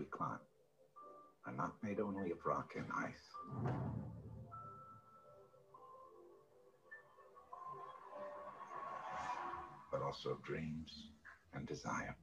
we climb are not made only of rock and ice. But also of dreams and desire.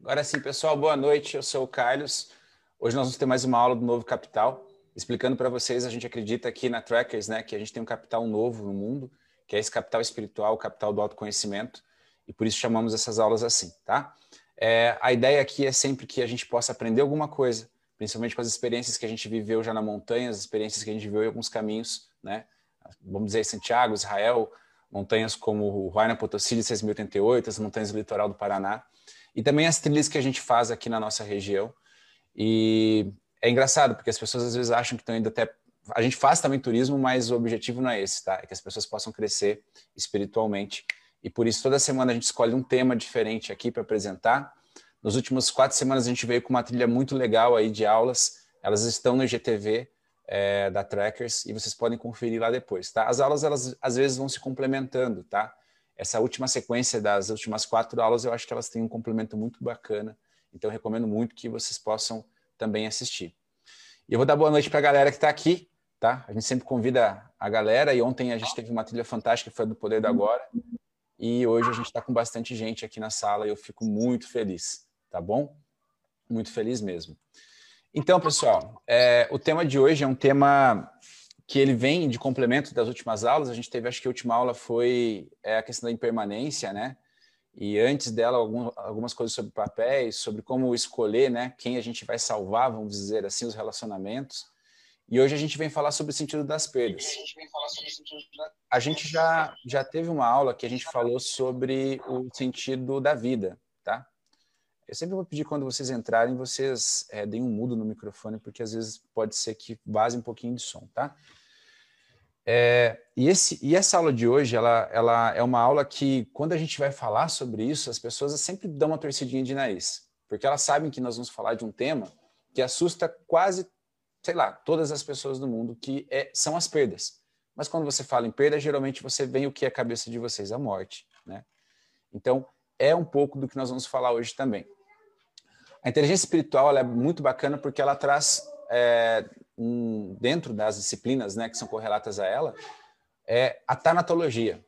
Agora sim, pessoal, boa noite. Eu sou o Carlos. Hoje nós vamos ter mais uma aula do Novo Capital, explicando para vocês, a gente acredita aqui na Trackers, né, que a gente tem um capital novo no mundo, que é esse capital espiritual, o capital do autoconhecimento, e por isso chamamos essas aulas assim, tá? É, a ideia aqui é sempre que a gente possa aprender alguma coisa, principalmente com as experiências que a gente viveu já na montanha, as experiências que a gente viveu em alguns caminhos, né? Vamos dizer Santiago, Israel, montanhas como o Huayna Potosí de 6.088, as montanhas do litoral do Paraná, e também as trilhas que a gente faz aqui na nossa região. E é engraçado, porque as pessoas às vezes acham que estão indo até. A gente faz também turismo, mas o objetivo não é esse, tá? É que as pessoas possam crescer espiritualmente. E por isso, toda semana a gente escolhe um tema diferente aqui para apresentar. Nos últimos quatro semanas a gente veio com uma trilha muito legal aí de aulas. Elas estão no IGTV é, da Trackers e vocês podem conferir lá depois, tá? As aulas, elas às vezes vão se complementando, tá? essa última sequência das últimas quatro aulas, eu acho que elas têm um complemento muito bacana. Então, recomendo muito que vocês possam também assistir. E eu vou dar boa noite para a galera que está aqui, tá? A gente sempre convida a galera, e ontem a gente teve uma trilha fantástica, que foi do Poder do Agora. E hoje a gente está com bastante gente aqui na sala e eu fico muito feliz, tá bom? Muito feliz mesmo. Então, pessoal, é, o tema de hoje é um tema que ele vem de complemento das últimas aulas. A gente teve, acho que a última aula foi é, a questão da impermanência, né? E antes dela, algum, algumas coisas sobre papéis, sobre como escolher, né? Quem a gente vai salvar, vamos dizer assim, os relacionamentos. E hoje a gente vem falar sobre o sentido das perdas. A gente já, já teve uma aula que a gente falou sobre o sentido da vida, tá? Eu sempre vou pedir quando vocês entrarem, vocês é, deem um mudo no microfone, porque às vezes pode ser que vaze um pouquinho de som, tá? É, e, esse, e essa aula de hoje, ela, ela é uma aula que, quando a gente vai falar sobre isso, as pessoas sempre dão uma torcidinha de nariz, porque elas sabem que nós vamos falar de um tema que assusta quase, sei lá, todas as pessoas do mundo, que é, são as perdas. Mas quando você fala em perda, geralmente você vem o que é a cabeça de vocês? A morte, né? Então, é um pouco do que nós vamos falar hoje também. A inteligência espiritual é muito bacana porque ela traz é, dentro das disciplinas né, que são correlatas a ela, é a tanatologia,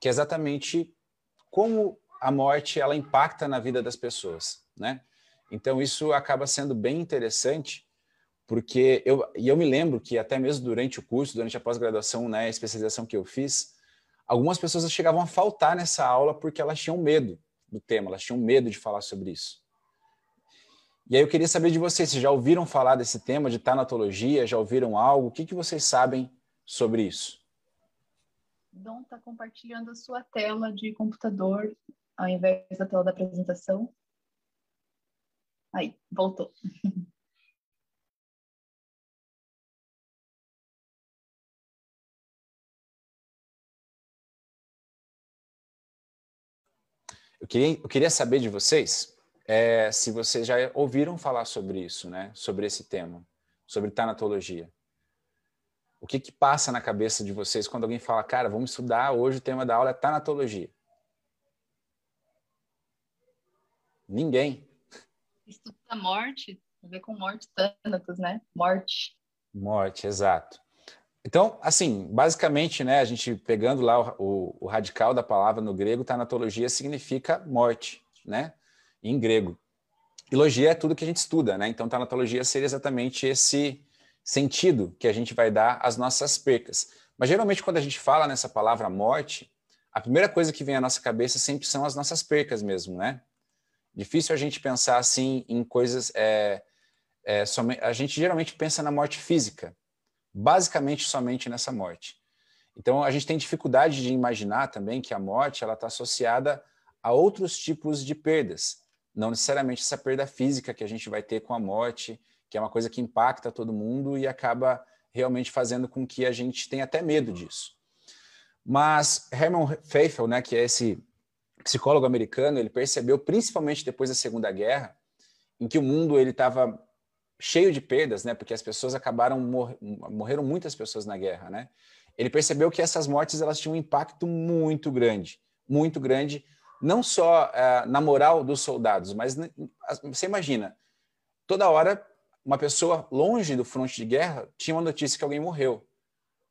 que é exatamente como a morte ela impacta na vida das pessoas, né? Então isso acaba sendo bem interessante, porque eu e eu me lembro que até mesmo durante o curso, durante a pós-graduação, né, a especialização que eu fiz, algumas pessoas chegavam a faltar nessa aula porque elas tinham medo do tema, elas tinham medo de falar sobre isso. E aí eu queria saber de vocês, se já ouviram falar desse tema de tanatologia, já ouviram algo? O que, que vocês sabem sobre isso? Dom está compartilhando a sua tela de computador ao invés da tela da apresentação. Aí, voltou. Eu queria, eu queria saber de vocês é, se vocês já ouviram falar sobre isso, né? Sobre esse tema, sobre tanatologia. O que que passa na cabeça de vocês quando alguém fala, cara, vamos estudar hoje o tema da aula é tanatologia? Ninguém. Estudo da morte, a ver com morte, tânatos, né? Morte. Morte, exato. Então, assim, basicamente, né, a gente pegando lá o, o, radical da palavra no grego, tanatologia significa morte, né? Em grego. E logia é tudo que a gente estuda, né? Então, tanatologia seria exatamente esse sentido que a gente vai dar às nossas percas. Mas geralmente, quando a gente fala nessa palavra morte, a primeira coisa que vem à nossa cabeça sempre são as nossas percas mesmo, né? Difícil a gente pensar assim em coisas. É, é, a gente geralmente pensa na morte física, basicamente somente nessa morte. Então, a gente tem dificuldade de imaginar também que a morte ela está associada a outros tipos de perdas não necessariamente essa perda física que a gente vai ter com a morte, que é uma coisa que impacta todo mundo e acaba realmente fazendo com que a gente tenha até medo disso. Mas Herman Feifel, né, que é esse psicólogo americano, ele percebeu, principalmente depois da Segunda Guerra, em que o mundo ele estava cheio de perdas, né? Porque as pessoas acabaram mor morreram muitas pessoas na guerra, né? Ele percebeu que essas mortes elas tinham um impacto muito grande, muito grande, não só uh, na moral dos soldados, mas você imagina, toda hora uma pessoa longe do fronte de guerra tinha uma notícia que alguém morreu,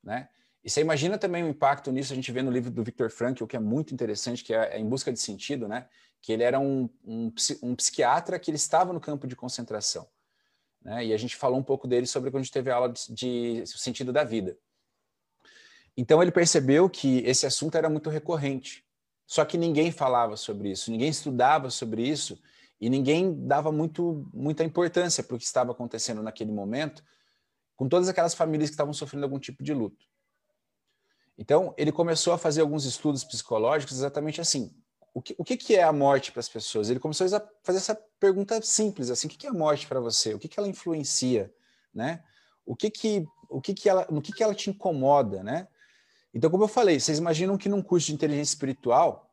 né? E você imagina também o impacto nisso, a gente vê no livro do Viktor Frankl, que é muito interessante, que é, é Em Busca de Sentido, né? que ele era um, um, um, psiquiatra que ele estava no campo de concentração. Né? E a gente falou um pouco dele sobre quando a gente teve aula de, de sentido da vida. Então ele percebeu que esse assunto era muito recorrente. Só que ninguém falava sobre isso, ninguém estudava sobre isso e ninguém dava muito, muita importância para o que estava acontecendo naquele momento, com todas aquelas famílias que estavam sofrendo algum tipo de luto. Então, ele começou a fazer alguns estudos psicológicos exatamente assim o que, o que, é a morte para as pessoas? Ele começou a fazer essa pergunta simples, assim, o que, que é a morte para você? O que, que ela influencia, né? O que que, o que que ela, no que que ela te incomoda, né? Então, como eu falei, vocês imaginam que num curso de inteligência espiritual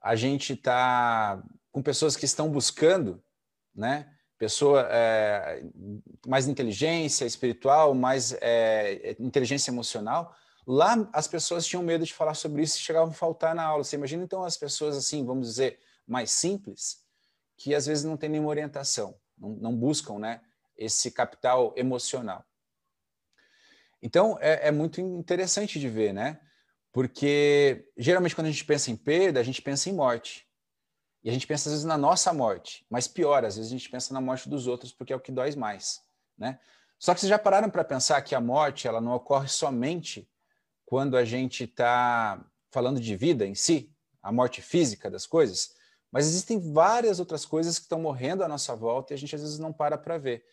a gente está com pessoas que estão buscando, né? Pessoa é, mais inteligência espiritual, mais é, inteligência emocional, Lá as pessoas tinham medo de falar sobre isso e chegavam a faltar na aula. Você imagina então as pessoas assim, vamos dizer, mais simples, que às vezes não têm nenhuma orientação, não, não buscam né, esse capital emocional. Então é, é muito interessante de ver, né? Porque geralmente quando a gente pensa em perda, a gente pensa em morte. E a gente pensa às vezes na nossa morte, mas pior, às vezes a gente pensa na morte dos outros, porque é o que dói mais, né? Só que vocês já pararam para pensar que a morte ela não ocorre somente quando a gente está falando de vida em si, a morte física das coisas, mas existem várias outras coisas que estão morrendo à nossa volta e a gente às vezes não para para ver.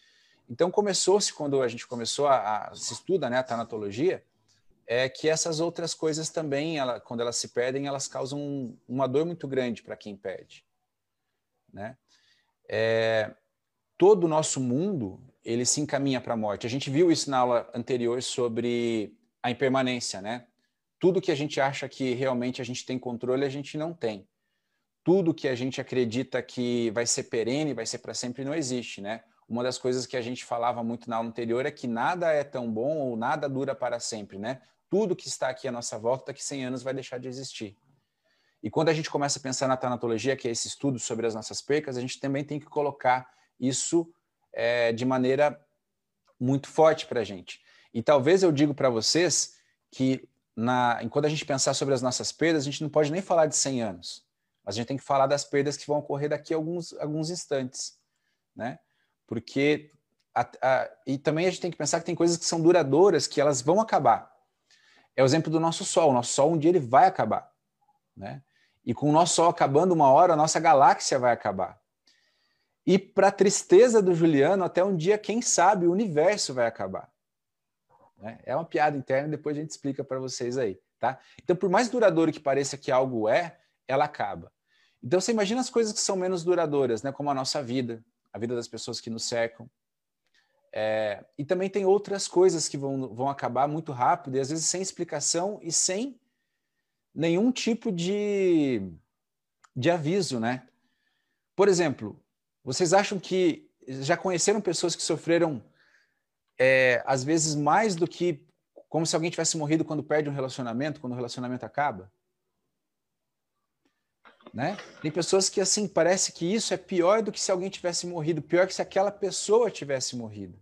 Então começou-se quando a gente começou a, a, se estuda, né, a tanatologia, é que essas outras coisas também, ela, quando elas se perdem, elas causam uma dor muito grande para quem perde, né? É, todo o nosso mundo ele se encaminha para a morte. A gente viu isso na aula anterior sobre a impermanência, né? Tudo que a gente acha que realmente a gente tem controle, a gente não tem. Tudo que a gente acredita que vai ser perene, vai ser para sempre, não existe, né? Uma das coisas que a gente falava muito na aula anterior é que nada é tão bom ou nada dura para sempre, né? Tudo que está aqui à nossa volta, daqui 100 anos vai deixar de existir. E quando a gente começa a pensar na tanatologia, que é esse estudo sobre as nossas percas, a gente também tem que colocar isso é, de maneira muito forte para a gente. E talvez eu digo para vocês que na, enquanto a gente pensar sobre as nossas perdas, a gente não pode nem falar de 100 anos. A gente tem que falar das perdas que vão ocorrer daqui a alguns, alguns instantes, né? Porque a, a, e também a gente tem que pensar que tem coisas que são duradouras, que elas vão acabar. É o exemplo do nosso Sol. O nosso Sol um dia ele vai acabar, né? E com o nosso Sol acabando uma hora, a nossa galáxia vai acabar. E para tristeza do Juliano, até um dia, quem sabe, o universo vai acabar. Né? É uma piada interna, depois a gente explica para vocês aí. Tá? Então, por mais duradouro que pareça que algo é, ela acaba. Então, você imagina as coisas que são menos duradouras, né? como a nossa vida, a vida das pessoas que nos cercam. É, e também tem outras coisas que vão, vão acabar muito rápido e às vezes sem explicação e sem nenhum tipo de, de aviso, né? Por exemplo, vocês acham que já conheceram pessoas que sofreram é, às vezes mais do que como se alguém tivesse morrido quando perde um relacionamento, quando o relacionamento acaba. Né? Tem pessoas que assim parece que isso é pior do que se alguém tivesse morrido, pior que se aquela pessoa tivesse morrido,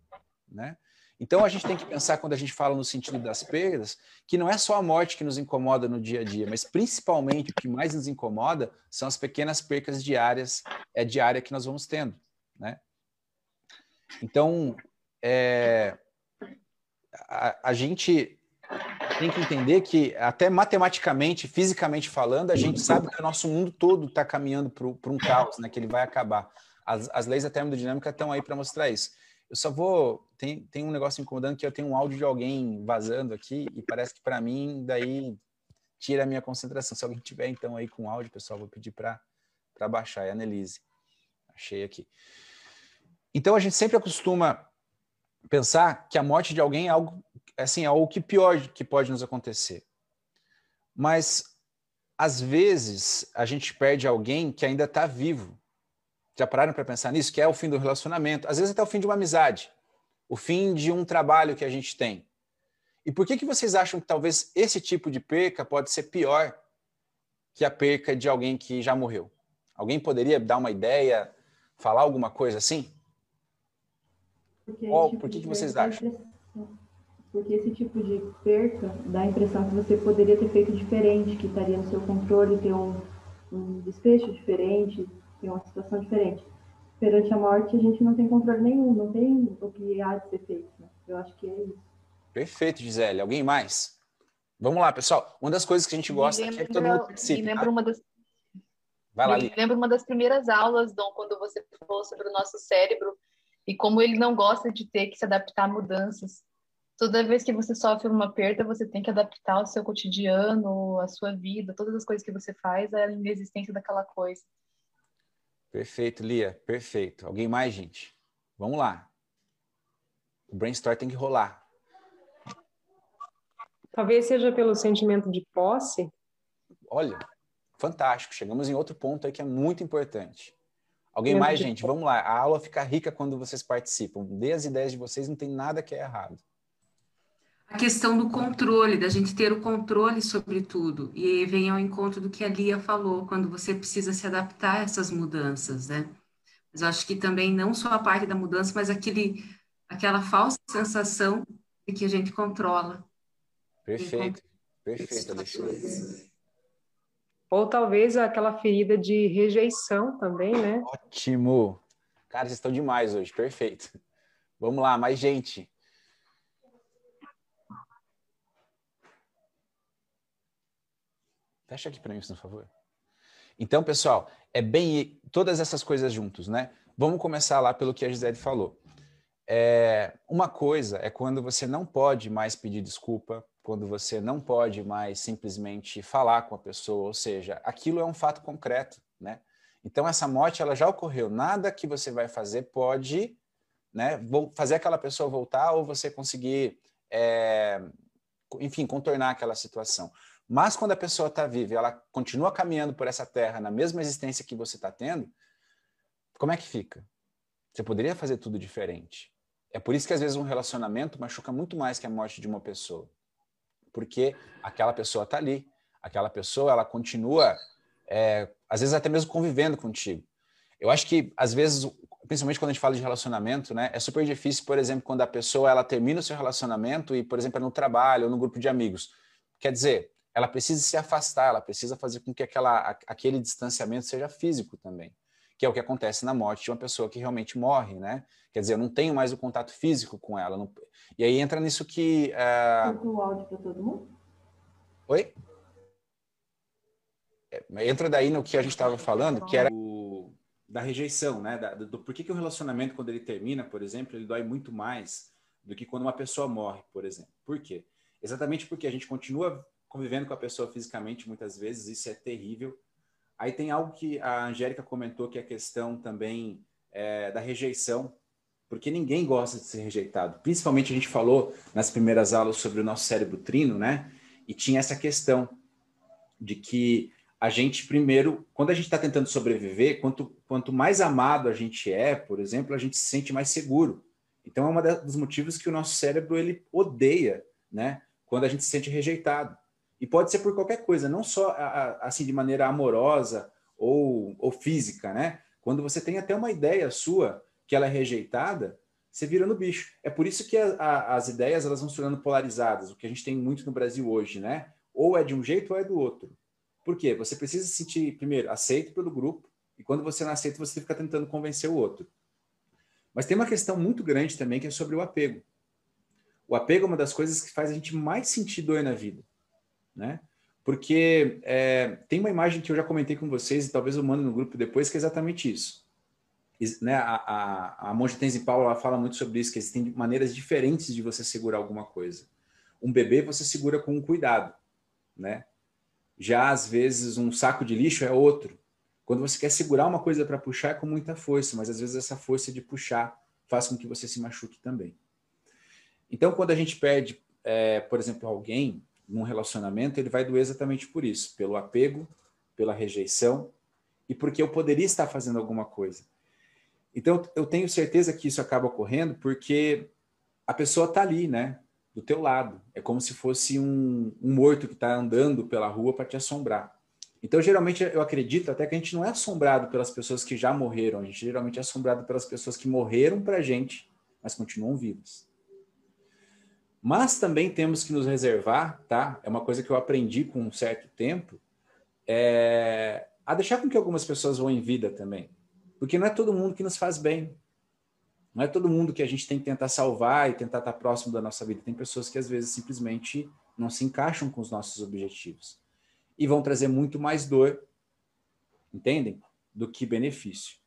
né? Então a gente tem que pensar quando a gente fala no sentido das perdas, que não é só a morte que nos incomoda no dia a dia, mas principalmente o que mais nos incomoda são as pequenas percas diárias, é diária que nós vamos tendo, né? Então, é, a, a gente tem que entender que, até matematicamente, fisicamente falando, a gente sabe que o nosso mundo todo está caminhando para um caos, né, que ele vai acabar. As, as leis da termodinâmica estão aí para mostrar isso. Eu só vou. Tem, tem um negócio incomodando que eu tenho um áudio de alguém vazando aqui e parece que para mim, daí tira a minha concentração. Se alguém tiver então aí com áudio, pessoal, vou pedir para baixar. É a Annelise. Achei aqui. Então a gente sempre acostuma pensar que a morte de alguém é algo assim, é algo que pior que pode nos acontecer. Mas às vezes a gente perde alguém que ainda está vivo, Já pararam para pensar nisso? Que é o fim do relacionamento, às vezes até o fim de uma amizade, o fim de um trabalho que a gente tem. E por que, que vocês acham que talvez esse tipo de perca pode ser pior que a perca de alguém que já morreu? Alguém poderia dar uma ideia, falar alguma coisa assim? Porque Qual, tipo por que, que vocês dá acham? Porque esse tipo de perca dá a impressão que você poderia ter feito diferente, que estaria no seu controle ter um, um desfecho diferente, ter uma situação diferente. Perante a morte, a gente não tem controle nenhum, não tem o que há de ser feito. né? Eu acho que é isso. Perfeito, Gisele. Alguém mais? Vamos lá, pessoal. Uma das coisas que a gente gosta é que todo mundo me participe. lembra tá? uma das Vai lá, Me lembro uma das primeiras aulas, Dom, quando você falou sobre o nosso cérebro e como ele não gosta de ter que se adaptar a mudanças. Toda vez que você sofre uma perda, você tem que adaptar o seu cotidiano, a sua vida, todas as coisas que você faz à inexistência daquela coisa. Perfeito, Lia. Perfeito. Alguém mais, gente? Vamos lá. O brainstorm tem que rolar. Talvez seja pelo sentimento de posse. Olha, fantástico. Chegamos em outro ponto aí que é muito importante. Alguém mais, gente? Vamos lá. A aula fica rica quando vocês participam. Dê as ideias de vocês, não tem nada que é errado. A questão do controle, da gente ter o controle sobre tudo. E aí vem ao encontro do que a Lia falou, quando você precisa se adaptar a essas mudanças, né? Mas eu acho que também não só a parte da mudança, mas aquele, aquela falsa sensação de que a gente controla. Perfeito. Perfeito, Alexandre. Ou talvez aquela ferida de rejeição também, né? Ótimo. Cara, vocês estão demais hoje. Perfeito. Vamos lá, mais gente. Fecha aqui para mim, por favor. Então, pessoal, é bem todas essas coisas juntos, né? Vamos começar lá pelo que a Gisele falou. É, uma coisa é quando você não pode mais pedir desculpa, quando você não pode mais simplesmente falar com a pessoa, ou seja, aquilo é um fato concreto, né? Então essa morte ela já ocorreu. Nada que você vai fazer pode, né, fazer aquela pessoa voltar ou você conseguir, é, enfim, contornar aquela situação. Mas quando a pessoa está viva, e ela continua caminhando por essa terra na mesma existência que você está tendo, como é que fica? Você poderia fazer tudo diferente. É por isso que às vezes um relacionamento machuca muito mais que a morte de uma pessoa. Porque aquela pessoa está ali, aquela pessoa ela continua, é, às vezes até mesmo convivendo contigo. Eu acho que às vezes, principalmente quando a gente fala de relacionamento, né, é super difícil, por exemplo, quando a pessoa ela termina o seu relacionamento e, por exemplo, é no trabalho ou no grupo de amigos. Quer dizer, ela precisa se afastar, ela precisa fazer com que aquela, aquele distanciamento seja físico também, que é o que acontece na morte de uma pessoa que realmente morre, né? Quer dizer, eu não tenho mais o contato físico com ela. não- E aí entra nisso que. Cortou o áudio para todo mundo? Oi? É, Entra daí no que a gente estava falando, que era o, da rejeição, né? Da- do, do por que, que o relacionamento, quando ele termina, por exemplo, ele dói muito mais do que quando uma pessoa morre, por exemplo. Por quê? Exatamente porque a gente continua convivendo com a pessoa fisicamente muitas vezes, isso é terrível. Aí tem algo que a Angélica comentou, que é a questão também é, da rejeição, porque ninguém gosta de ser rejeitado. Principalmente a gente falou nas primeiras aulas sobre o nosso cérebro trino, né? E tinha essa questão de que a gente, primeiro, quando a gente está tentando sobreviver, quanto, quanto mais amado a gente é, por exemplo, a gente se sente mais seguro. Então, é um dos motivos que o nosso cérebro ele odeia, né? Quando a gente se sente rejeitado. E pode ser por qualquer coisa, não só assim de maneira amorosa ou, ou física, né? Quando você tem até uma ideia sua que ela é rejeitada, você vira no bicho. É por isso que a- a- as ideias elas vão se tornando polarizadas, o que a gente tem muito no Brasil hoje, né? Ou é de um jeito ou é do outro. Por quê? Você precisa se sentir, primeiro, aceito pelo grupo, e quando você não aceita, você fica tentando convencer o outro. Mas tem uma questão muito grande também que é sobre o apego. O apego é uma das coisas que faz a gente mais sentir dor na vida, né? Porque é, tem uma imagem que eu já comentei com vocês e talvez eu mando no grupo depois que é exatamente isso. Is- né, a, a, a monja Tenzin Paula ela fala muito sobre isso, que existem maneiras diferentes de você segurar alguma coisa. Um bebê você segura com um cuidado, né? Já às vezes um saco de lixo é outro. Quando você quer segurar uma coisa para puxar é com muita força, mas às vezes essa força de puxar faz com que você se machuque também. Então, quando a gente perde, é, por exemplo, alguém num relacionamento, ele vai doer exatamente por isso, pelo apego, pela rejeição e porque eu poderia estar fazendo alguma coisa. Então, eu tenho certeza que isso acaba ocorrendo porque a pessoa está ali, né? Do teu lado. É como se fosse um, um morto que está andando pela rua para te assombrar. Então, geralmente, eu acredito até que a gente não é assombrado pelas pessoas que já morreram, a gente geralmente é assombrado pelas pessoas que morreram para a gente, mas continuam vivas. Mas também temos que nos reservar, tá? É uma coisa que eu aprendi com um certo tempo, é... a deixar com que algumas pessoas vão em vida também. Porque não é todo mundo que nos faz bem. Não é todo mundo que a gente tem que tentar salvar e tentar estar próximo da nossa vida. Tem pessoas que às vezes simplesmente não se encaixam com os nossos objetivos e vão trazer muito mais dor, entendem? Do que benefício.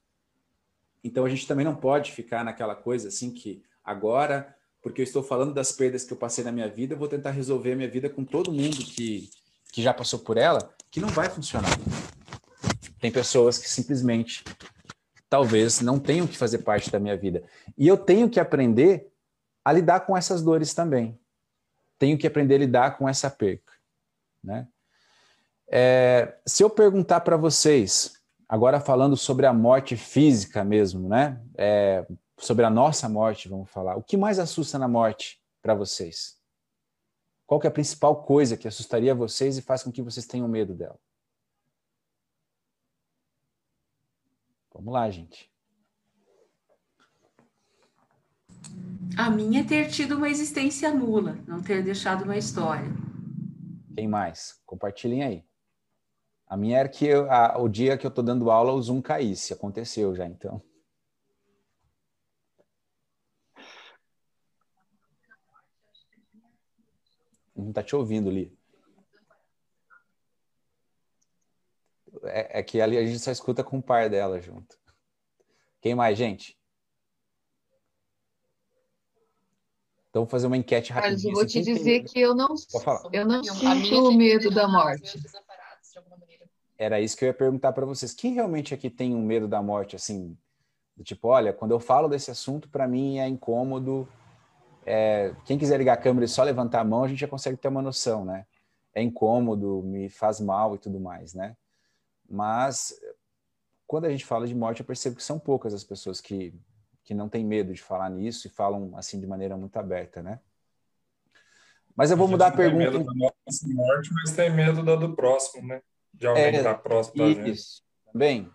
Então a gente também não pode ficar naquela coisa assim que agora, porque eu estou falando das perdas que eu passei na minha vida, eu vou tentar resolver a minha vida com todo mundo que, que já passou por ela, que não vai funcionar. Tem pessoas que simplesmente talvez não tenham que fazer parte da minha vida. E eu tenho que aprender a lidar com essas dores também. Tenho que aprender a lidar com essa perca, né? É, se eu perguntar para vocês, agora falando sobre a morte física mesmo, né? É, sobre a nossa morte, vamos falar. O que mais assusta na morte para vocês? Qual é a principal coisa que assustaria vocês e faz com que vocês tenham medo dela? Vamos lá, gente. A minha é ter tido uma existência nula, não ter deixado uma história. Quem mais? Compartilhem aí. A minha era que eu, a, o dia que eu estou dando aula, o Zoom caísse. Aconteceu já, então. Não está te ouvindo, Li. É, é, que ali a gente só escuta com o par dela junto. Quem mais, gente? Então, vou fazer uma enquete rapidinho. Mas eu vou te dizer que eu não, eu não sinto medo da morte era isso que eu ia perguntar para vocês. Quem realmente aqui tem um medo da morte, assim, do tipo, olha, quando eu falo desse assunto, para mim é incômodo. É, quem quiser ligar a câmera e só levantar a mão, a gente já consegue ter uma noção, né? É incômodo, me faz mal e tudo mais, né? Mas quando a gente fala de morte, eu percebo que são poucas as pessoas que, que não têm medo de falar nisso e falam assim de maneira muito aberta, né? Mas eu vou a mudar a pergunta. Tem medo da nossa morte, mas tem medo da do próximo, né? de alguém é, que está próximo da gente. Isso, também.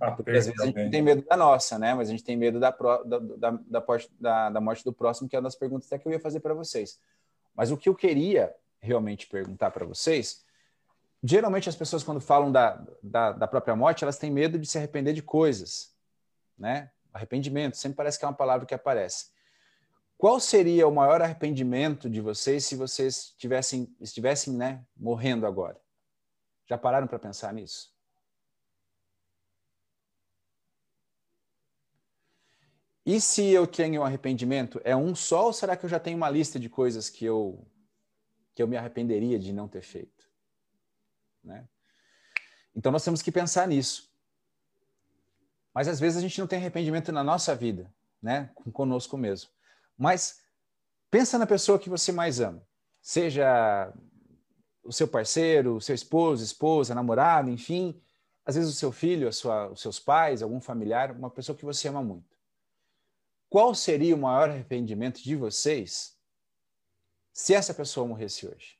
Ah, Porque às vezes a gente tem medo da nossa, né? Mas a gente tem medo da, da, da, da, da morte do próximo, que é uma das perguntas até que eu ia fazer para vocês. Mas o que eu queria realmente perguntar para vocês, geralmente as pessoas quando falam da, da, da própria morte, elas têm medo de se arrepender de coisas, né? Arrependimento, sempre parece que é uma palavra que aparece. Qual seria o maior arrependimento de vocês se vocês tivessem, estivessem né, morrendo agora? Já pararam para pensar nisso? E se eu tenho um arrependimento, é um só ou será que eu já tenho uma lista de coisas que eu que eu me arrependeria de não ter feito? Né? Então nós temos que pensar nisso. Mas às vezes a gente não tem arrependimento na nossa vida, né? Conosco mesmo. Mas pensa na pessoa que você mais ama. Seja o seu parceiro, o seu esposo, esposa, namorado, enfim, às vezes o seu filho, sua, os seus pais, algum familiar, uma pessoa que você ama muito. Qual seria o maior arrependimento de vocês se essa pessoa morresse hoje?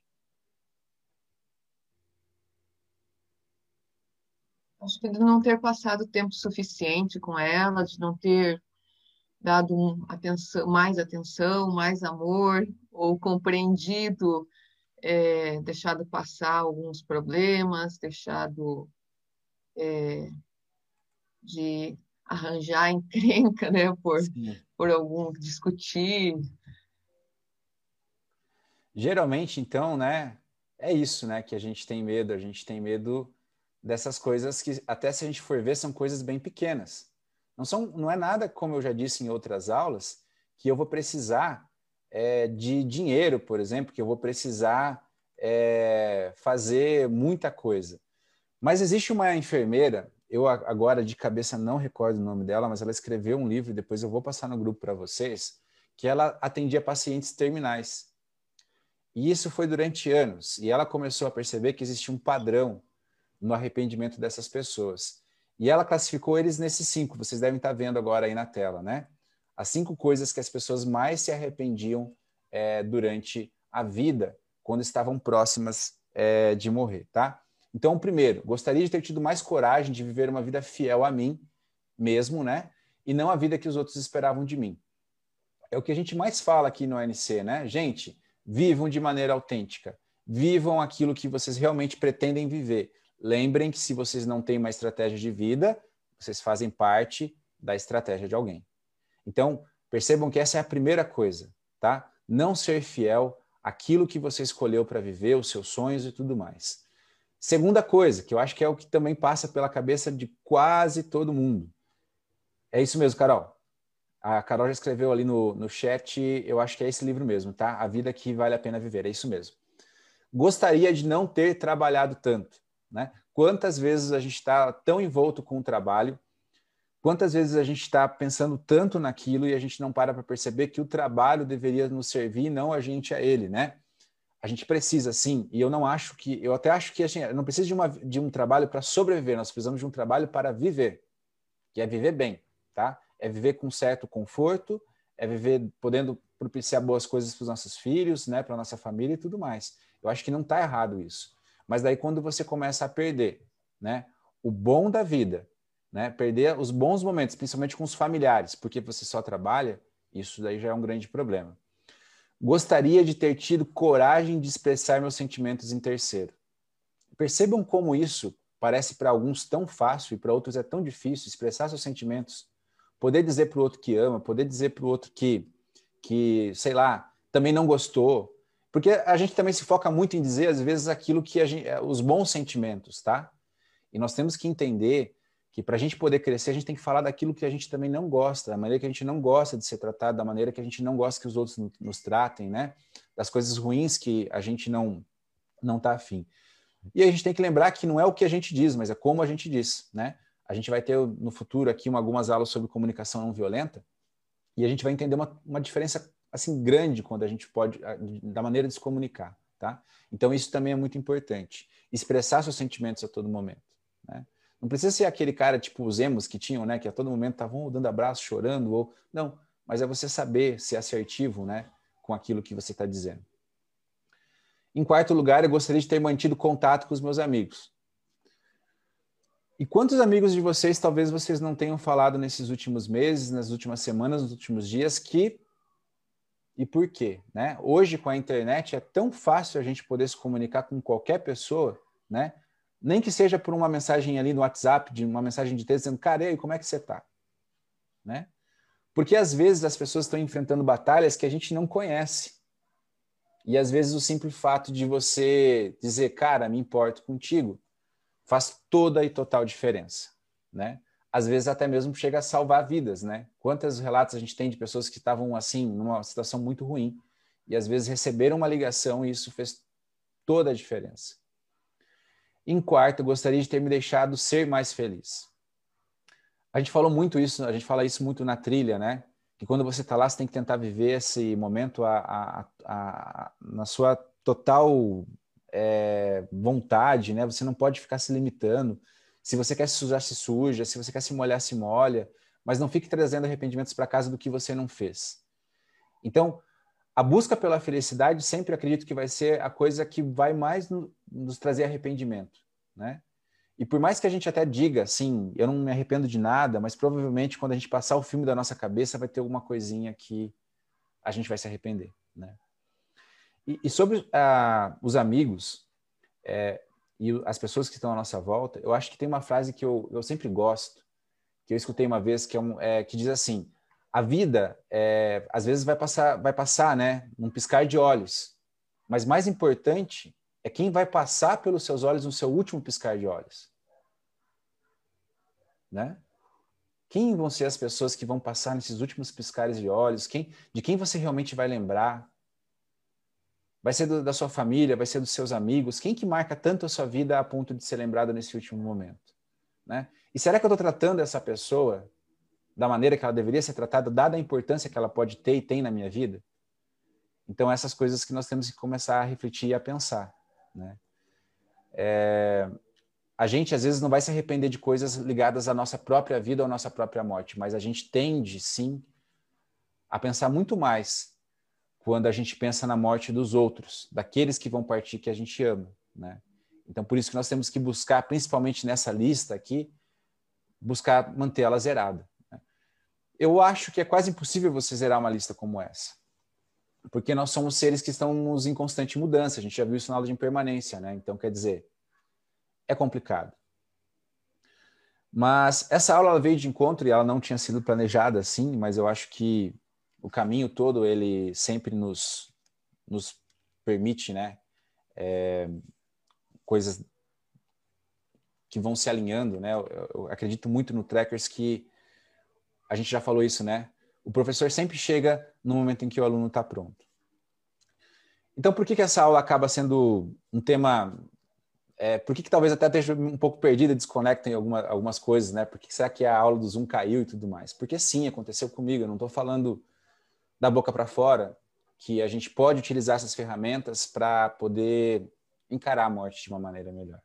Acho que de não ter passado tempo suficiente com ela, de não ter dado um, atenção, mais atenção, mais amor, ou compreendido é, deixado passar alguns problemas, deixado é, de arranjar encrenca, né, por, por algum discutir. Geralmente, então, né, é isso, né, que a gente tem medo, a gente tem medo dessas coisas que até se a gente for ver são coisas bem pequenas. Não são, não é nada como eu já disse em outras aulas que eu vou precisar é, de dinheiro, por exemplo, que eu vou precisar é, fazer muita coisa. Mas existe uma enfermeira, eu agora de cabeça não recordo o nome dela, mas ela escreveu um livro, depois eu vou passar no grupo para vocês, que ela atendia pacientes terminais. E isso foi durante anos. E ela começou a perceber que existia um padrão no arrependimento dessas pessoas. E ela classificou eles nesses cinco, vocês devem estar vendo agora aí na tela, né? As cinco coisas que as pessoas mais se arrependiam é, durante a vida, quando estavam próximas é, de morrer, tá? Então, primeiro, gostaria de ter tido mais coragem de viver uma vida fiel a mim mesmo, né? E não a vida que os outros esperavam de mim. É o que a gente mais fala aqui no ANC, né? Gente, vivam de maneira autêntica. Vivam aquilo que vocês realmente pretendem viver. Lembrem que se vocês não têm uma estratégia de vida, vocês fazem parte da estratégia de alguém. Então, percebam que essa é a primeira coisa, tá? Não ser fiel àquilo que você escolheu para viver, os seus sonhos e tudo mais. Segunda coisa, que eu acho que é o que também passa pela cabeça de quase todo mundo. É isso mesmo, Carol. A Carol já escreveu ali no, no chat, eu acho que é esse livro mesmo, tá? A Vida que Vale a Pena Viver, é isso mesmo. Gostaria de não ter trabalhado tanto. Né? Quantas vezes a gente está tão envolto com o trabalho, quantas vezes a gente está pensando tanto naquilo e a gente não para para perceber que o trabalho deveria nos servir, não a gente a ele, né? A gente precisa, sim, e eu não acho que, eu até acho que a gente não precisa de, uma, de um trabalho para sobreviver, nós precisamos de um trabalho para viver, que é viver bem, tá? É viver com certo conforto, é viver podendo propiciar boas coisas para os nossos filhos, né, para nossa família e tudo mais. Eu acho que não está errado isso. Mas daí quando você começa a perder, né, o bom da vida, né, perder os bons momentos, principalmente com os familiares, porque você só trabalha, isso daí já é um grande problema. Gostaria de ter tido coragem de expressar meus sentimentos em terceiro. Percebam como isso parece para alguns tão fácil e para outros é tão difícil expressar seus sentimentos, poder dizer para o outro que ama, poder dizer para o outro que, que, sei lá, também não gostou, porque a gente também se foca muito em dizer, às vezes, aquilo que gente, é, os bons sentimentos, tá? E nós temos que entender que para a gente poder crescer, a gente tem que falar daquilo que a gente também não gosta, da maneira que a gente não gosta de ser tratado, da maneira que a gente não gosta que os outros nos tratem, né? Das coisas ruins que a gente não não está afim. E a gente tem que lembrar que não é o que a gente diz, mas é como a gente diz, né? A gente vai ter no futuro aqui uma, algumas aulas sobre comunicação não violenta e a gente vai entender uma, uma diferença assim grande quando a gente pode da maneira de se comunicar, tá? Então isso também é muito importante, expressar seus sentimentos a todo momento, né? Não precisa ser aquele cara tipo os emos que tinham, né, que a todo momento estavam dando abraço, chorando ou não, mas é você saber ser assertivo, né, com aquilo que você está dizendo. Em quarto lugar, eu gostaria de ter mantido contato com os meus amigos. E quantos amigos de vocês talvez vocês não tenham falado nesses últimos meses, nas últimas semanas, nos últimos dias que e por quê? Né? Hoje, com a internet, é tão fácil a gente poder se comunicar com qualquer pessoa, né? Nem que seja por uma mensagem ali no WhatsApp, de uma mensagem de texto, dizendo, cara, e como é que você está? Né? Porque às vezes as pessoas estão enfrentando batalhas que a gente não conhece. E às vezes o simples fato de você dizer, cara, me importo contigo, faz toda e total diferença, né? às vezes até mesmo chega a salvar vidas, né? Quantos relatos a gente tem de pessoas que estavam assim, numa situação muito ruim, e às vezes receberam uma ligação e isso fez toda a diferença. Em quarto, gostaria de ter me deixado ser mais feliz. A gente falou muito isso, a gente fala isso muito na trilha, né? Que quando você está lá, você tem que tentar viver esse momento a, a, a, na sua total é, vontade, né? Você não pode ficar se limitando. Se você quer se sujar, se suja. Se você quer se molhar, se molha. Mas não fique trazendo arrependimentos para casa do que você não fez. Então, a busca pela felicidade sempre acredito que vai ser a coisa que vai mais no, nos trazer arrependimento, né? E por mais que a gente até diga, sim, eu não me arrependo de nada, mas provavelmente quando a gente passar o filme da nossa cabeça vai ter alguma coisinha que a gente vai se arrepender, né? E, e sobre uh, os amigos, é, e as pessoas que estão à nossa volta, eu acho que tem uma frase que eu, eu sempre gosto, que eu escutei uma vez, que, é, um, é que diz assim: a vida, é, às vezes, vai passar, vai passar, né, num piscar de olhos, mas mais importante é quem vai passar pelos seus olhos no seu último piscar de olhos. Né? Quem vão ser as pessoas que vão passar nesses últimos piscares de olhos? Quem, de quem você realmente vai lembrar? Vai ser do, da sua família, vai ser dos seus amigos. Quem que marca tanto a sua vida a ponto de ser lembrado nesse último momento? Né? E será que eu estou tratando essa pessoa da maneira que ela deveria ser tratada, dada a importância que ela pode ter e tem na minha vida? Então, essas coisas que nós temos que começar a refletir e a pensar. Né? É... a gente às vezes não vai se arrepender de coisas ligadas à nossa própria vida ou à nossa própria morte, mas a gente tende, sim, a pensar muito mais quando a gente pensa na morte dos outros, daqueles que vão partir que a gente ama, né? Então, por isso que nós temos que buscar, principalmente nessa lista aqui, buscar mantê-la zerada. Eu acho que é quase impossível você zerar uma lista como essa, porque nós somos seres que estamos em constante mudança. A gente já viu isso na aula de impermanência, né? Então, quer dizer, é complicado. Mas essa aula veio de encontro e ela não tinha sido planejada assim, mas eu acho que o caminho todo ele sempre nos, nos permite, né, é, coisas que vão se alinhando, né? Eu, eu, acredito muito no trackers que a gente já falou isso, né? O professor sempre chega no momento em que o aluno está pronto. Então, por que, que essa aula acaba sendo um tema é, por que, que talvez até esteja um pouco perdida, desconecta em alguma, algumas coisas, né? Por que será que a aula do Zoom caiu e tudo mais? Porque sim, aconteceu comigo, eu não estou falando da boca para fora, que a gente pode utilizar essas ferramentas para poder encarar a morte de uma maneira melhor.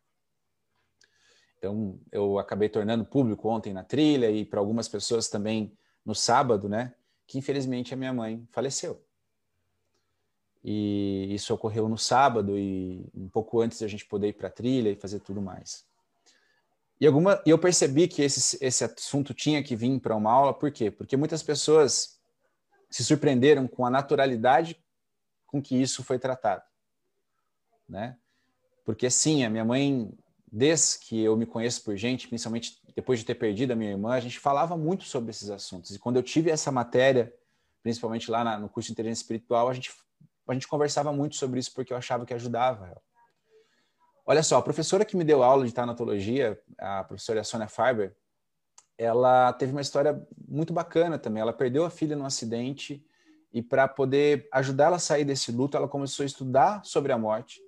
Então, eu acabei tornando público ontem na trilha e para algumas pessoas também no sábado, né? Que infelizmente a minha mãe faleceu. E isso ocorreu no sábado e um pouco antes de a gente poder ir para a trilha e fazer tudo mais. E, alguma, eu percebi que esse, esse assunto tinha que vir para uma aula, por quê? Porque muitas pessoas se surpreenderam com a naturalidade com que isso foi tratado. Né? Porque sim, a minha mãe, desde que eu me conheço por gente, principalmente depois de ter perdido a minha irmã, a gente falava muito sobre esses assuntos. E quando eu tive essa matéria, principalmente lá na, no curso de inteligência espiritual, a gente a gente conversava muito sobre isso porque eu achava que ajudava. Olha só, a professora que me deu aula de tanatologia, a professora Sônia Farber, ela teve uma história muito bacana também. Ela perdeu a filha num acidente e para poder ajudar ela a sair desse luto, ela começou a estudar sobre a morte.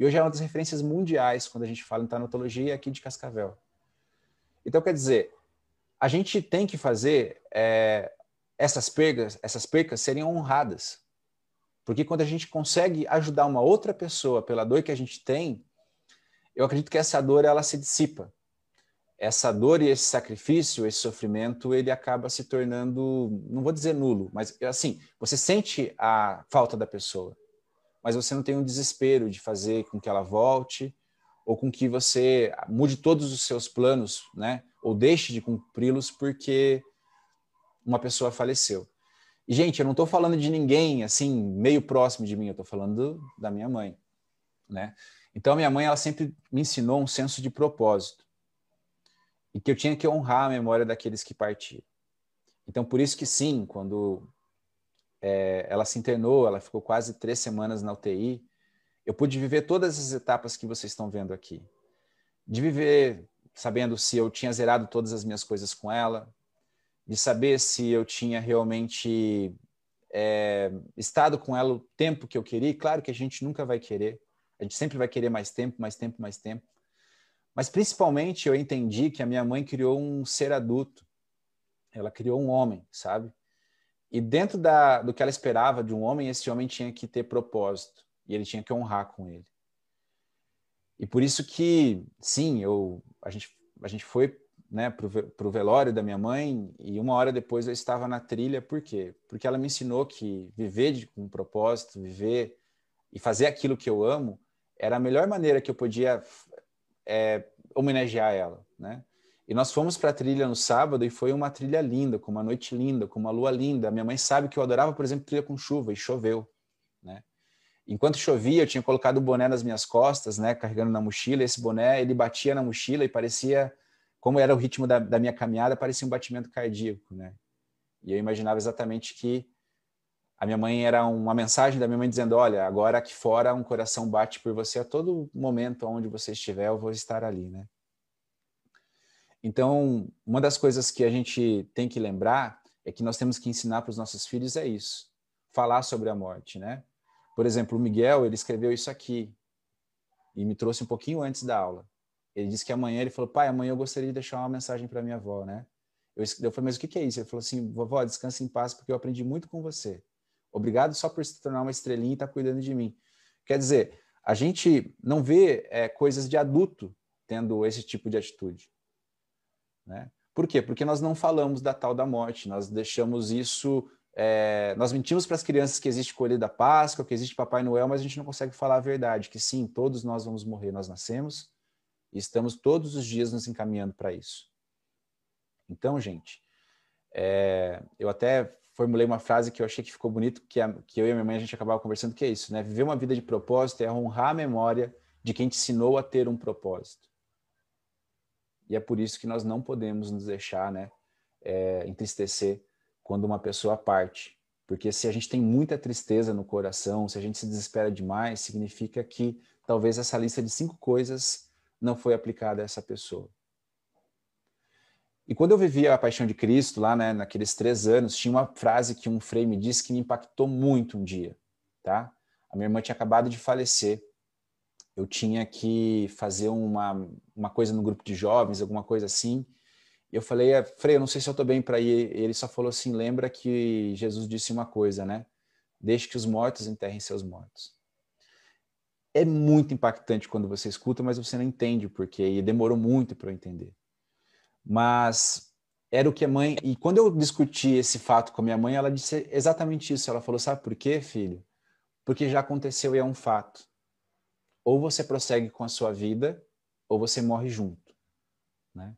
E hoje é uma das referências mundiais quando a gente fala em tanatologia aqui de Cascavel. Então, quer dizer, a gente tem que fazer é, essas perdas, essas percas serem honradas. Porque quando a gente consegue ajudar uma outra pessoa pela dor que a gente tem, eu acredito que essa dor ela se dissipa. Essa dor e esse sacrifício, esse sofrimento, ele acaba se tornando, não vou dizer nulo, mas assim, você sente a falta da pessoa, mas você não tem um desespero de fazer com que ela volte ou com que você mude todos os seus planos, né? Ou deixe de cumpri-los porque uma pessoa faleceu. E, gente, eu não estou falando de ninguém, assim, meio próximo de mim, eu estou falando da minha mãe, né? Então, minha mãe, ela sempre me ensinou um senso de propósito. E que eu tinha que honrar a memória daqueles que partiram. Então, por isso que sim, quando é, ela se internou, ela ficou quase três semanas na UTI, eu pude viver todas as etapas que vocês estão vendo aqui. De viver sabendo se eu tinha zerado todas as minhas coisas com ela, de saber se eu tinha realmente é, estado com ela o tempo que eu queria. claro que a gente nunca vai querer, a gente sempre vai querer mais tempo, mais tempo, mais tempo. Mas principalmente eu entendi que a minha mãe criou um ser adulto, ela criou um homem, sabe? E dentro da, do que ela esperava de um homem, esse homem tinha que ter propósito e ele tinha que honrar com ele. E por isso que, sim, eu, a, gente, a gente foi né, para o velório da minha mãe e uma hora depois eu estava na trilha. Por quê? Porque ela me ensinou que viver de, com um propósito, viver e fazer aquilo que eu amo era a melhor maneira que eu podia é, homenagear ela, né? E nós fomos para a trilha no sábado e foi uma trilha linda, com uma noite linda, com uma lua linda. Minha mãe sabe que eu adorava, por exemplo, trilha com chuva e choveu, né? Enquanto chovia, eu tinha colocado o boné nas minhas costas, né, carregando na mochila. Esse boné, ele batia na mochila e parecia como era o ritmo da, da minha caminhada, parecia um batimento cardíaco, né? E eu imaginava exatamente que a minha mãe era uma mensagem da minha mãe dizendo: Olha, agora aqui fora um coração bate por você a todo momento, onde você estiver, eu vou estar ali, né? Então, uma das coisas que a gente tem que lembrar é que nós temos que ensinar para os nossos filhos é isso: falar sobre a morte, né? Por exemplo, o Miguel, ele escreveu isso aqui e me trouxe um pouquinho antes da aula. Ele disse que amanhã, ele falou, pai, amanhã eu gostaria de deixar uma mensagem para minha avó, né? Eu, eu falei, mas o que, que é isso? Ele falou assim, vovó, descanse em paz, porque eu aprendi muito com você. Obrigado só por se tornar uma estrelinha e estar tá cuidando de mim. Quer dizer, a gente não vê é, coisas de adulto tendo esse tipo de atitude. Né? Por quê? Porque nós não falamos da tal da morte, nós deixamos isso. É, nós mentimos para as crianças que existe colher da Páscoa, que existe Papai Noel, mas a gente não consegue falar a verdade, que sim, todos nós vamos morrer, nós nascemos e estamos todos os dias nos encaminhando para isso. Então, gente, é, eu até formulei uma frase que eu achei que ficou bonito, que, a, que eu e a minha mãe a gente acabava conversando, que é isso, né? Viver uma vida de propósito é honrar a memória de quem te ensinou a ter um propósito. E é por isso que nós não podemos nos deixar, né, é, entristecer quando uma pessoa parte. Porque se a gente tem muita tristeza no coração, se a gente se desespera demais, significa que talvez essa lista de cinco coisas não foi aplicada a essa pessoa. E quando eu vivia a Paixão de Cristo, lá né, naqueles três anos, tinha uma frase que um frei me disse que me impactou muito um dia. Tá? A minha irmã tinha acabado de falecer. Eu tinha que fazer uma, uma coisa no grupo de jovens, alguma coisa assim. E eu falei, é, Frei, eu não sei se eu estou bem para ir. Ele só falou assim: lembra que Jesus disse uma coisa, né? Deixe que os mortos enterrem seus mortos. É muito impactante quando você escuta, mas você não entende o porquê. E demorou muito para eu entender. Mas era o que a mãe. E quando eu discuti esse fato com a minha mãe, ela disse exatamente isso. Ela falou: Sabe por quê, filho? Porque já aconteceu e é um fato. Ou você prossegue com a sua vida, ou você morre junto. Né?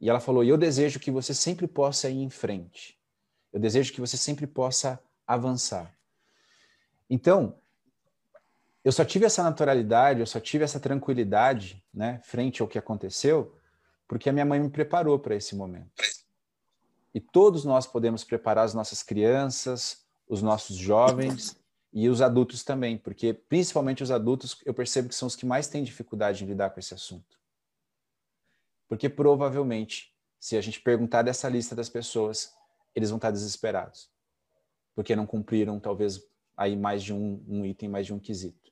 E ela falou: E eu desejo que você sempre possa ir em frente. Eu desejo que você sempre possa avançar. Então, eu só tive essa naturalidade, eu só tive essa tranquilidade, né, frente ao que aconteceu, porque a minha mãe me preparou para esse momento. E todos nós podemos preparar as nossas crianças, os nossos jovens e os adultos também, porque principalmente os adultos eu percebo que são os que mais têm dificuldade em lidar com esse assunto. Porque provavelmente, se a gente perguntar dessa lista das pessoas, eles vão estar desesperados, porque não cumpriram talvez aí mais de um, um item, mais de um quesito.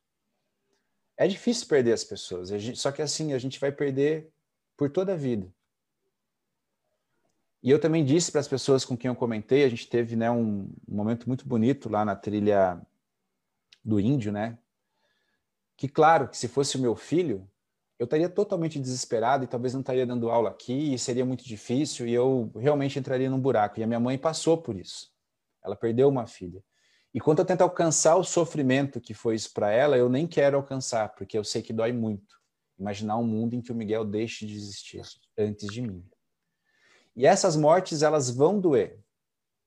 É difícil perder as pessoas, só que assim a gente vai perder por toda a vida. E eu também disse para as pessoas com quem eu comentei, a gente teve né, um, um momento muito bonito lá na trilha do índio, né? Que claro, que se fosse o meu filho, eu estaria totalmente desesperado e talvez não estaria dando aula aqui e seria muito difícil e eu realmente entraria num buraco. E a minha mãe passou por isso. Ela perdeu uma filha. E quando eu tento alcançar o sofrimento que foi isso para ela, eu nem quero alcançar, porque eu sei que dói muito imaginar um mundo em que o Miguel deixe de existir antes de mim. E essas mortes, elas vão doer.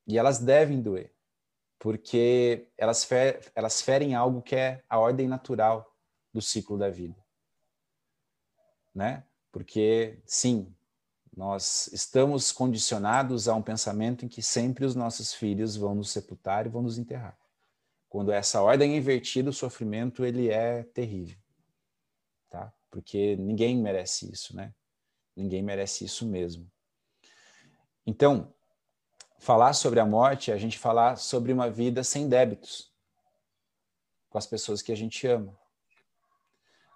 E elas devem doer. Porque elas, fer elas ferem algo que é a ordem natural do ciclo da vida. Né? Porque, sim, nós estamos condicionados a um pensamento em que sempre os nossos filhos vão nos sepultar e vão nos enterrar. Quando essa ordem é invertida, o sofrimento ele é terrível porque ninguém merece isso, né? Ninguém merece isso mesmo. Então, falar sobre a morte é a gente falar sobre uma vida sem débitos com as pessoas que a gente ama.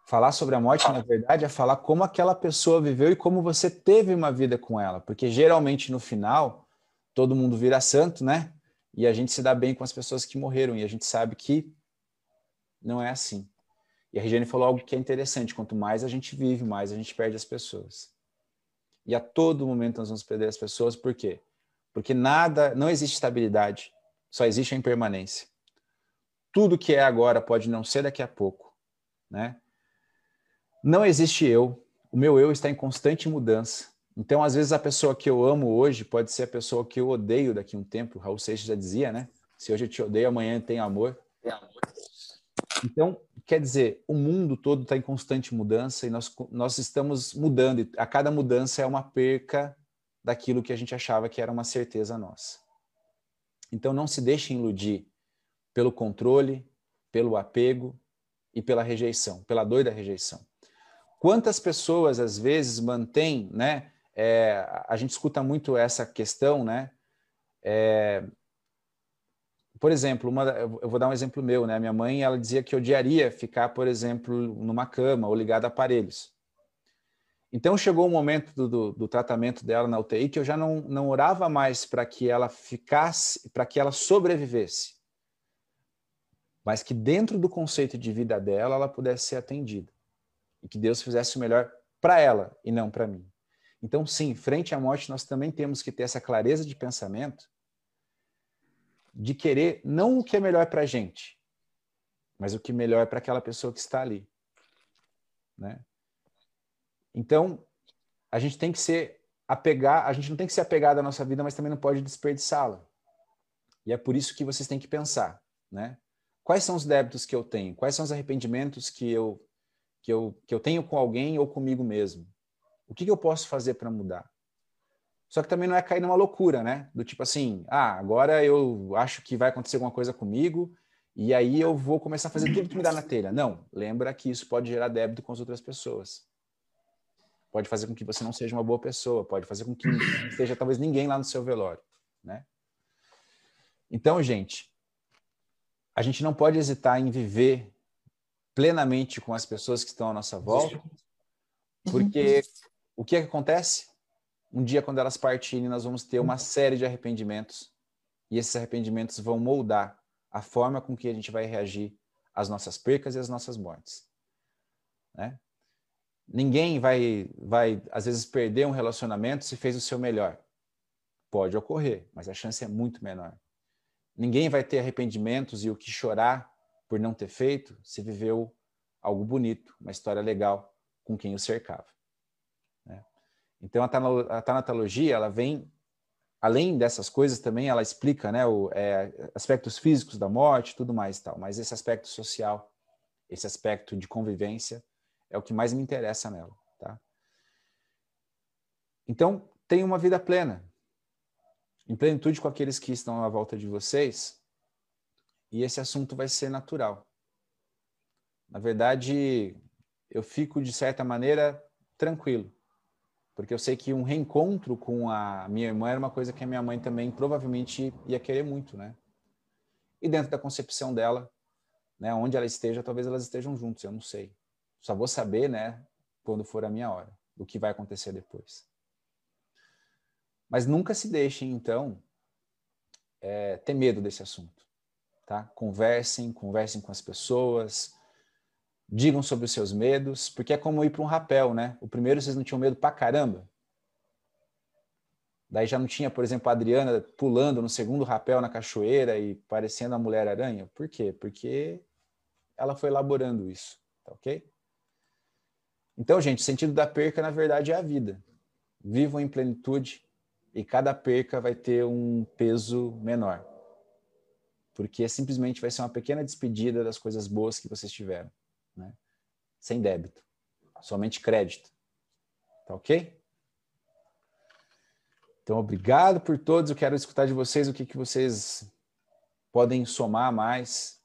Falar sobre a morte, na verdade, é falar como aquela pessoa viveu e como você teve uma vida com ela, porque geralmente no final todo mundo vira santo, né? E a gente se dá bem com as pessoas que morreram e a gente sabe que não é assim. E a Regiane falou algo que é interessante: quanto mais a gente vive, mais a gente perde as pessoas. E a todo momento nós vamos perder as pessoas, por quê? Porque nada, não existe estabilidade, só existe a impermanência. Tudo que é agora pode não ser daqui a pouco, né? Não existe eu, o meu eu está em constante mudança. Então, às vezes, a pessoa que eu amo hoje pode ser a pessoa que eu odeio daqui a um tempo. Raul Seixas já dizia, né? Se hoje eu te odeio, amanhã tem amor. Então, quer dizer, o mundo todo está em constante mudança e nós, nós estamos mudando. A cada mudança é uma perca daquilo que a gente achava que era uma certeza nossa. Então, não se deixe iludir pelo controle, pelo apego e pela rejeição, pela dor da rejeição. Quantas pessoas, às vezes, mantêm, né? É, a gente escuta muito essa questão, né? É, por exemplo, uma, eu vou dar um exemplo meu, né? Minha mãe, ela dizia que odiaria ficar, por exemplo, numa cama ou ligada a aparelhos. Então chegou o momento do, do, do, tratamento dela na UTI que eu já não, não orava mais para que ela ficasse, para que ela sobrevivesse, mas que dentro do conceito de vida dela ela pudesse ser atendida e que Deus fizesse o melhor para ela e não para mim. Então, sim, frente à morte, nós também temos que ter essa clareza de pensamento de querer não o que é melhor para a gente, mas o que é melhor para aquela pessoa que está ali. Né? Então, a gente tem que ser apegar, a gente não tem que se apegar da nossa vida, mas também não pode desperdiçá-la. E é por isso que vocês têm que pensar, né? Quais são os débitos que eu tenho? Quais são os arrependimentos que eu que eu que eu tenho com alguém ou comigo mesmo? O que, que eu posso fazer para mudar? Só que também não é cair numa loucura, né? Do tipo assim, ah, agora eu acho que vai acontecer alguma coisa comigo e aí eu vou começar a fazer tudo que me dá na telha. Não, lembra que isso pode gerar débito com as outras pessoas. Pode fazer com que você não seja uma boa pessoa, pode fazer com que não esteja talvez ninguém lá no seu velório, né? Então, gente, a gente não pode hesitar em viver plenamente com as pessoas que estão à nossa volta, porque o que, é que acontece? Um dia, quando elas partirem, nós vamos ter uma série de arrependimentos, e esses arrependimentos vão moldar a forma com que a gente vai reagir às nossas percas e às nossas mortes. Né? Ninguém vai, vai, às vezes, perder um relacionamento se fez o seu melhor. Pode ocorrer, mas a chance é muito menor. Ninguém vai ter arrependimentos e o que chorar por não ter feito se viveu algo bonito, uma história legal com quem o cercava. Né? Então a tanatologia ela vem além dessas coisas também ela explica né, o, é, aspectos físicos da morte, tudo mais e tal. Mas esse aspecto social, esse aspecto de convivência é o que mais me interessa nela, tá? Então tenha uma vida plena, em plenitude com aqueles que estão à volta de vocês, e esse assunto vai ser natural. Na verdade, eu fico, de certa maneira, tranquilo, porque eu sei que um reencontro com a minha irmã era uma coisa que a minha mãe também provavelmente ia querer muito, né? E dentro da concepção dela, né, onde ela esteja, talvez elas estejam juntos, eu não sei. Só vou saber, né, quando for a minha hora, o que vai acontecer depois. Mas nunca se deixem, então, é, ter medo desse assunto. Tá? Conversem, conversem com as pessoas, digam sobre os seus medos, porque é como ir para um rapel, né? O primeiro vocês não tinham medo pra caramba. Daí já não tinha, por exemplo, a Adriana pulando no segundo rapel na cachoeira e parecendo a Mulher-Aranha. Por quê? Porque ela foi elaborando isso, tá ok? Então, gente, o sentido da perca, na verdade, é a vida. Vivam em plenitude, e cada perca vai ter um peso menor. Porque simplesmente vai ser uma pequena despedida das coisas boas que vocês tiveram, né? Sem débito, somente crédito. Tá ok? Então, obrigado por todos. Eu quero escutar de vocês o que, que vocês podem somar mais,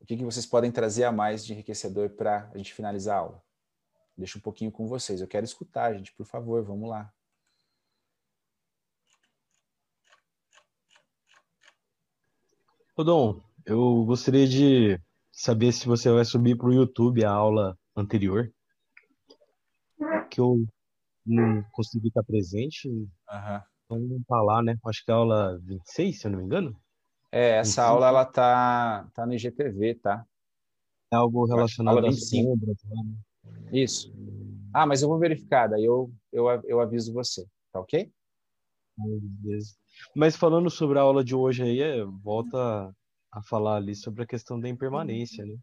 o que, que vocês podem trazer a mais de enriquecedor para a gente finalizar a aula. Deixa um pouquinho com vocês. Eu quero escutar, gente, por favor, vamos lá. Dom, eu gostaria de saber se você vai subir para o YouTube a aula anterior, que eu não consegui estar presente, Uhum. então não tá lá, né? Acho que é a aula 26, se eu não me engano. É, essa 25. aula ela tá, tá no IGTV, tá? É algo relacionado às 25. sombras, né? Isso. Ah, mas eu vou verificar, daí eu, eu, eu aviso você, tá ok? Beleza. Mas falando sobre a aula de hoje aí, é, volta a falar ali sobre a questão da impermanência, né?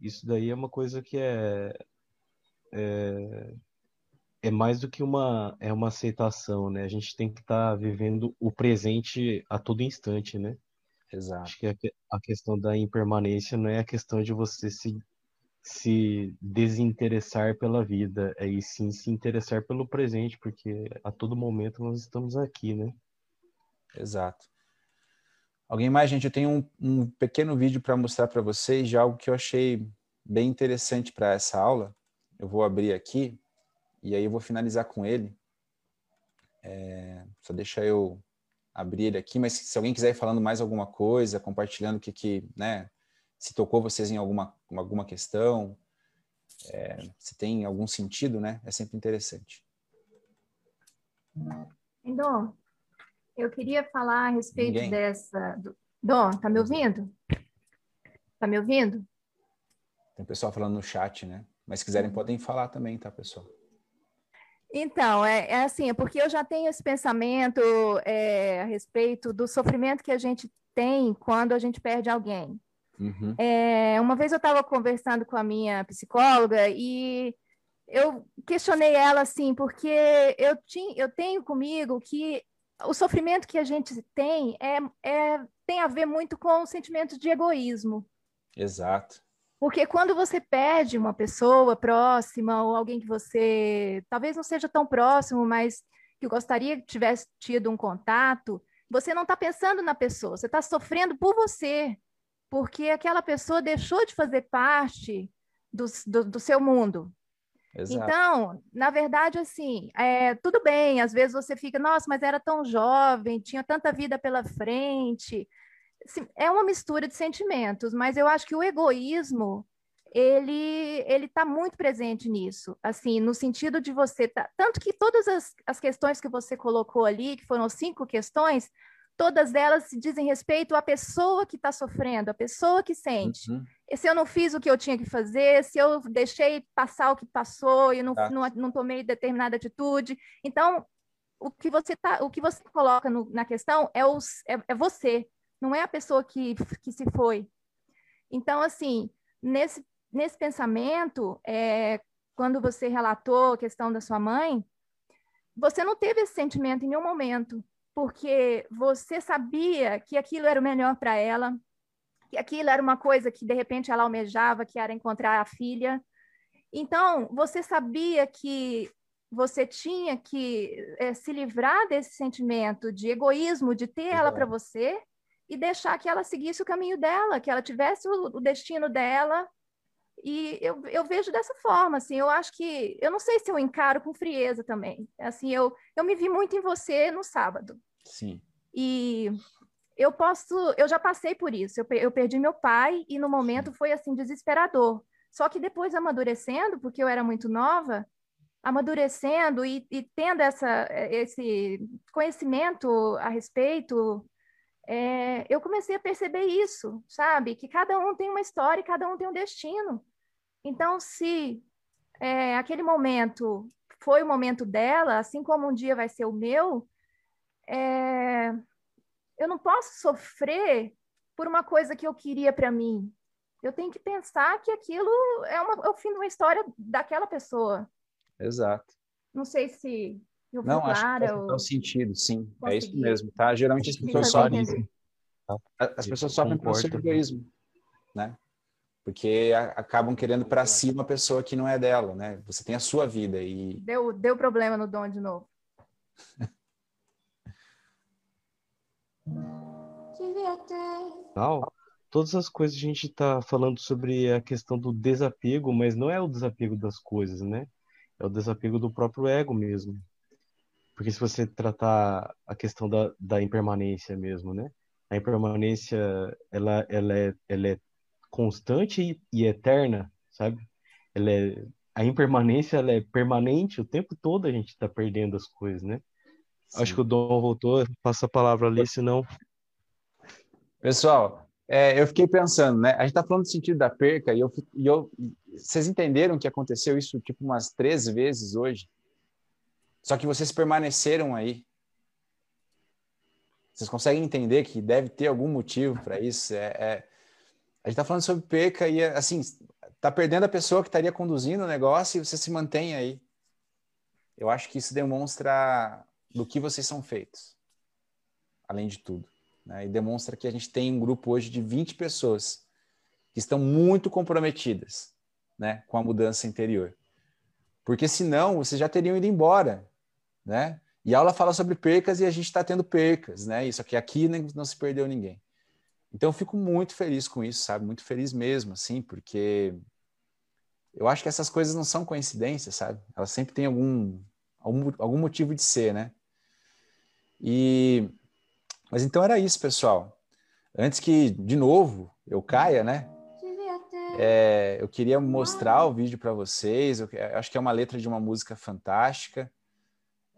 Isso daí é uma coisa que é, é, é mais do que uma, é uma aceitação, né? A gente tem que estar vivendo o presente a todo instante, né? Exato. Acho que a, que- a questão da impermanência não é a questão de você se, se desinteressar pela vida, é e sim se interessar pelo presente, porque a todo momento nós estamos aqui, né? Exato. Alguém mais, gente? Eu tenho um, um pequeno vídeo para mostrar para vocês de algo que eu achei bem interessante para essa aula. Eu vou abrir aqui e aí eu vou finalizar com ele. É, só deixa eu abrir ele aqui, mas se alguém quiser ir falando mais alguma coisa, compartilhando o que, que né, se tocou vocês em alguma, alguma questão, é, se tem algum sentido, né? É sempre interessante. Dom, eu queria falar a respeito Ninguém? dessa. do- Dom, tá me ouvindo? Tá me ouvindo? Tem pessoal falando no chat, né? Mas se quiserem podem falar também, tá, pessoal? Então, é, é assim, é porque eu já tenho esse pensamento é, a respeito do sofrimento que a gente tem quando a gente perde alguém. Uhum. É, uma vez eu estava conversando com a minha psicóloga e eu questionei ela assim, porque eu, tinha, eu tenho comigo que o sofrimento que a gente tem é, é, tem a ver muito com o sentimento de egoísmo. Exato. Porque quando você perde uma pessoa próxima ou alguém que você talvez não seja tão próximo, mas que gostaria que tivesse tido um contato, você não está pensando na pessoa, você está sofrendo por você, porque aquela pessoa deixou de fazer parte do, do, do seu mundo. Exato. Então, na verdade, assim, é, tudo bem, às vezes você fica, nossa, mas era tão jovem, tinha tanta vida pela frente. Assim, é uma mistura de sentimentos, mas eu acho que o egoísmo, ele ele está muito presente nisso, assim, no sentido de você, tá, tanto que todas as, as questões que você colocou ali, que foram cinco questões, todas elas se dizem respeito à pessoa que está sofrendo, à pessoa que sente. Uhum. E se eu não fiz o que eu tinha que fazer, se eu deixei passar o que passou e não, Tá. não, não tomei determinada atitude. Então, o que você, tá, o que você coloca no- na questão é, os, é, é você, não é a pessoa que, que se foi. Então, assim, nesse, nesse pensamento, é, quando você relatou a questão da sua mãe, você não teve esse sentimento em nenhum momento, porque você sabia que aquilo era o melhor para ela, que aquilo era uma coisa que de repente ela almejava, que era encontrar a filha. Então, você sabia que você tinha que eh, se livrar desse sentimento de egoísmo, de ter ela para você e deixar que ela seguisse o caminho dela, que ela tivesse o, o destino dela. E eu, eu vejo dessa forma, assim, eu acho que, eu não sei se eu encaro com frieza também. Assim, eu, eu me vi muito em você no sábado. Sim. E eu posso, eu já passei por isso. Eu, eu perdi meu pai e no momento foi assim desesperador. Só que depois amadurecendo, porque eu era muito nova, amadurecendo e, e tendo essa, esse conhecimento a respeito, é, eu comecei a perceber isso, sabe? Que cada um tem uma história e cada um tem um destino. Então, se é, aquele momento foi o momento dela, assim como um dia vai ser o meu, é, eu não posso sofrer por uma coisa que eu queria para mim. Eu tenho que pensar que aquilo é, uma, é o fim de uma história daquela pessoa. Exato. Não sei se eu fui Não, acho que clara. faz ou- sentido, sim. É isso consegui. mesmo, tá? Geralmente as que pessoas sofrem, as pessoas sofrem concordo. egoísmo, né? Porque a- acabam querendo para si uma pessoa que não é dela, né? Você tem a sua vida e Deu, deu problema no dom de novo. Não, todas as coisas a gente está falando sobre a questão do desapego, mas não é o desapego das coisas, né? É o desapego do próprio ego mesmo. Porque se você tratar a questão da, da impermanência mesmo, né? A impermanência, ela, ela, é, ela é constante e, e eterna, sabe? Ela é, a impermanência, ela é permanente, o tempo todo a gente está perdendo as coisas, né? Acho que o Dom voltou, passa a palavra ali, senão Pessoal, é, eu fiquei pensando, né? A gente está falando do sentido da perca e eu, e eu, vocês entenderam que aconteceu isso tipo umas três vezes hoje? Só que vocês permaneceram aí. Vocês conseguem entender que deve ter algum motivo para isso? É, é- a gente está falando sobre perca e assim está perdendo a pessoa que estaria conduzindo o negócio e você se mantém aí. Eu acho que isso demonstra do que vocês são feitos, além de tudo né? E demonstra que a gente tem um grupo hoje de 20 pessoas que estão muito comprometidas né, com a mudança interior. Porque senão vocês já teriam ido embora. Né? E a aula fala sobre percas e a gente está tendo percas. Né? Isso aqui, aqui não se perdeu ninguém. Então eu fico muito feliz com isso, sabe? Muito feliz mesmo, assim, porque eu acho que essas coisas não são coincidências, sabe? Elas sempre têm algum, algum, algum motivo de ser, né? E mas então era isso, pessoal. Antes que, de novo, eu caia, né? É, eu queria mostrar o vídeo para vocês. Eu, acho que é uma letra de uma música fantástica.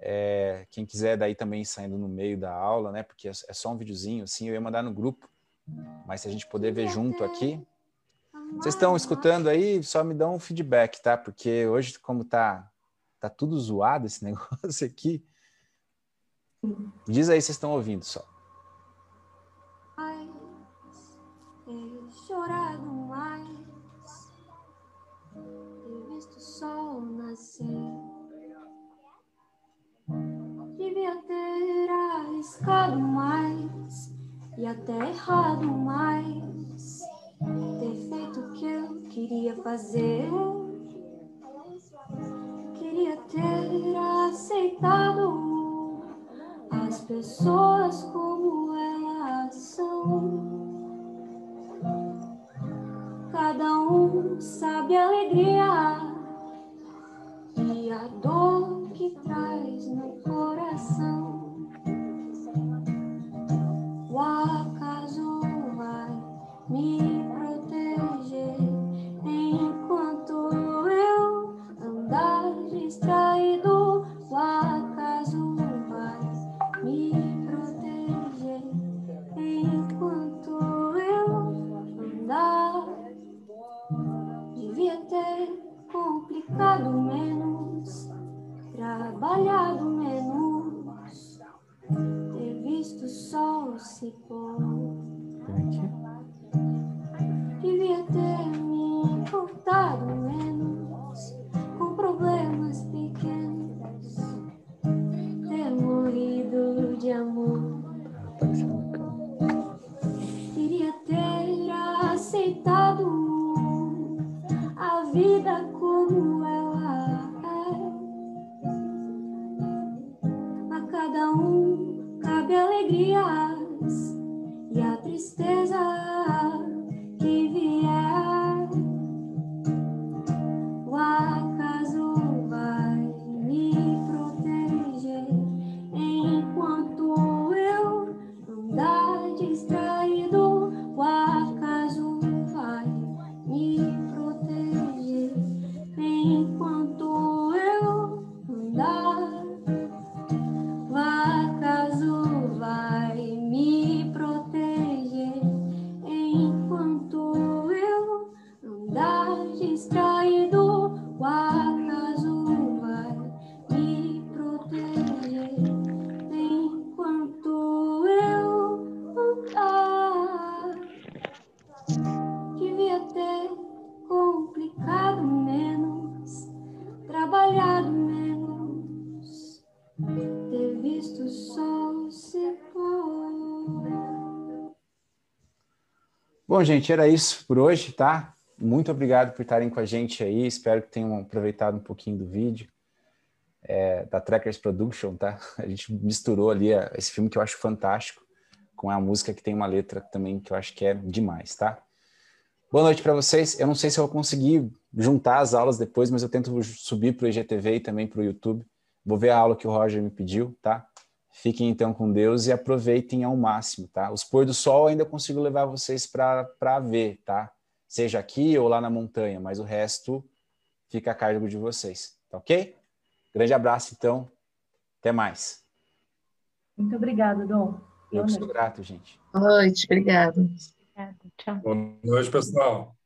É, quem quiser daí também saindo no meio da aula, né? Porque é, é só um videozinho assim, eu ia mandar no grupo. Mas se a gente puder ver junto aqui. Vocês estão escutando aí, só me dão um feedback, tá? Porque hoje, como tá Tá tudo zoado esse negócio aqui. Diz aí, vocês estão ouvindo só. Ter chorado mais, ter visto o sol nascer. Devia ter arriscado mais e até errado mais. Ter feito o que eu queria fazer. Queria ter aceitado as pessoas como elas são. Cada um sabe a alegria e a dor que traz Bom, gente, era isso por hoje, tá? Muito obrigado por estarem com a gente aí. Espero que tenham aproveitado um pouquinho do vídeo é, da Trackers Production, tá? A gente misturou ali a, esse filme que eu acho fantástico com a música que tem uma letra também que eu acho que é demais, tá? Boa noite para vocês. Eu não sei se eu vou conseguir juntar as aulas depois, mas eu tento subir para o IGTV e também para o YouTube. Vou ver a aula que o Roger me pediu, tá? Fiquem então com Deus e aproveitem ao máximo, tá? Os pôr do sol ainda eu consigo levar vocês para ver, tá? Seja aqui ou lá na montanha, mas o resto fica a cargo de vocês, tá ok? Grande abraço, então. Até mais. Muito obrigada, Dom. Eu que sou grato, gente. Boa noite, obrigada. Tchau. Boa noite, pessoal.